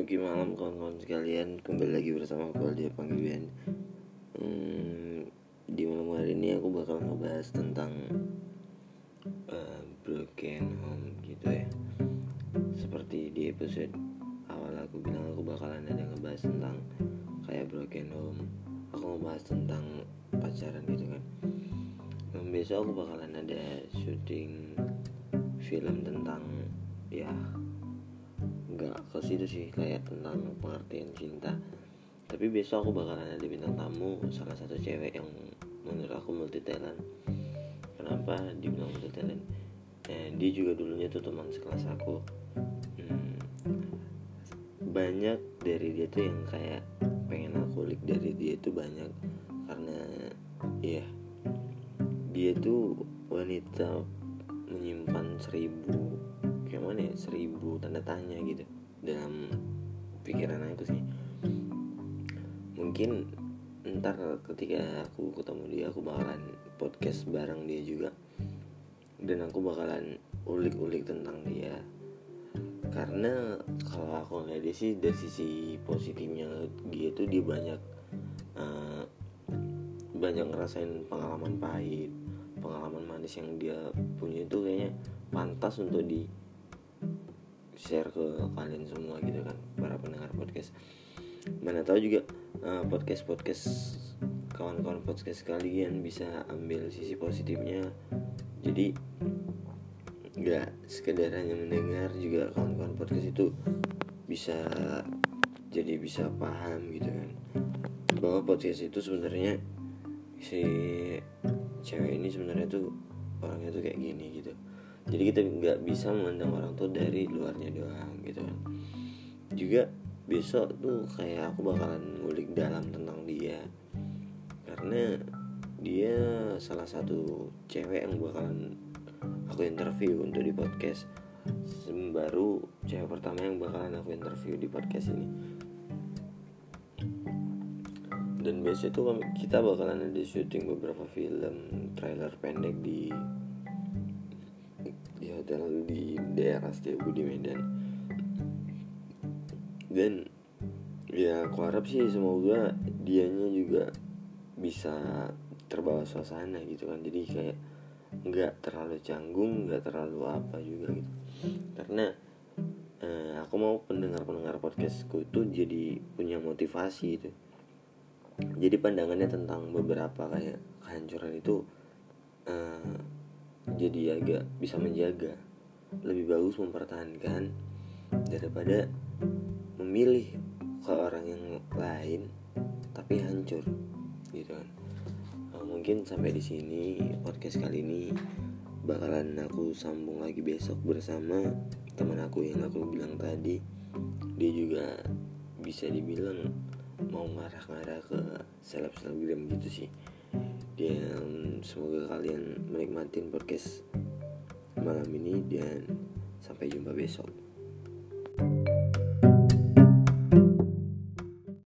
Memasuki malam kawan-kawan sekalian. Kembali lagi bersama aku Aldia Panggilan hmm, Di malam hari ini aku bakal ngebahas tentang uh, Broken home gitu ya. Seperti di episode awal aku bilang aku bakalan ada ngebahas tentang Kayak broken home. Aku ngebahas tentang pacaran gitu kan. Dan Besok aku bakalan ada syuting film tentang ke situ sih kayak tentang pengertian cinta. Tapi besok aku bakalan ada bintang tamu salah satu cewek yang menurut aku multi talent kenapa dibilang multi talent eh, dia juga dulunya tuh teman sekelas aku. Hmm, banyak dari dia tuh yang kayak pengen aku kulik dari dia tuh banyak. Karena ya dia tuh wanita menyimpan seribu kayak mana ya? Seribu tanda tanya gitu dalam pikiran aku sih. Mungkin ntar ketika aku ketemu dia aku bakalan podcast bareng dia juga. Dan aku bakalan ulik-ulik tentang dia. Karena kalau aku ngeliat dia sih dari sisi positifnya dia tuh dia banyak uh, banyak ngerasain pengalaman pahit pengalaman manis yang dia punya itu kayaknya pantas untuk di share ke kalian semua gitu kan para pendengar podcast. Mana tahu juga uh, eh, podcast podcast kawan-kawan podcast kalian bisa ambil sisi positifnya. Jadi nggak sekedar hanya mendengar juga kawan-kawan podcast itu bisa jadi bisa paham gitu kan. Bahwa podcast itu sebenarnya si cewek ini sebenarnya tuh orangnya tuh kayak gini gitu jadi kita nggak bisa memandang orang tuh dari luarnya doang gitu. Kan juga besok tuh kayak aku bakalan ngulik dalam tentang dia. Karena dia salah satu cewek yang bakalan aku interview untuk di podcast. Baru cewek pertama yang bakalan aku interview di podcast ini. Dan besok itu kita bakalan ada syuting beberapa film trailer pendek di hotel di daerah Setiabudi Medan. Dan ya aku harap sih semoga dianya juga bisa terbawa suasana gitu kan. Jadi kayak nggak terlalu canggung nggak terlalu apa juga gitu. Karena eh, aku mau pendengar pendengar podcastku itu jadi punya motivasi itu jadi pandangannya tentang beberapa kayak kehancuran itu eh, jadi agak bisa menjaga lebih bagus mempertahankan daripada memilih ke orang yang lain tapi hancur gitu kan. Nah, mungkin sampai di sini podcast kali ini. Bakalan aku sambung lagi besok bersama teman aku yang aku bilang tadi. Dia juga bisa dibilang mau ngarah-ngarah ke seleb selebgram gitu sih dan semoga kalian menikmati podcast malam ini dan sampai jumpa besok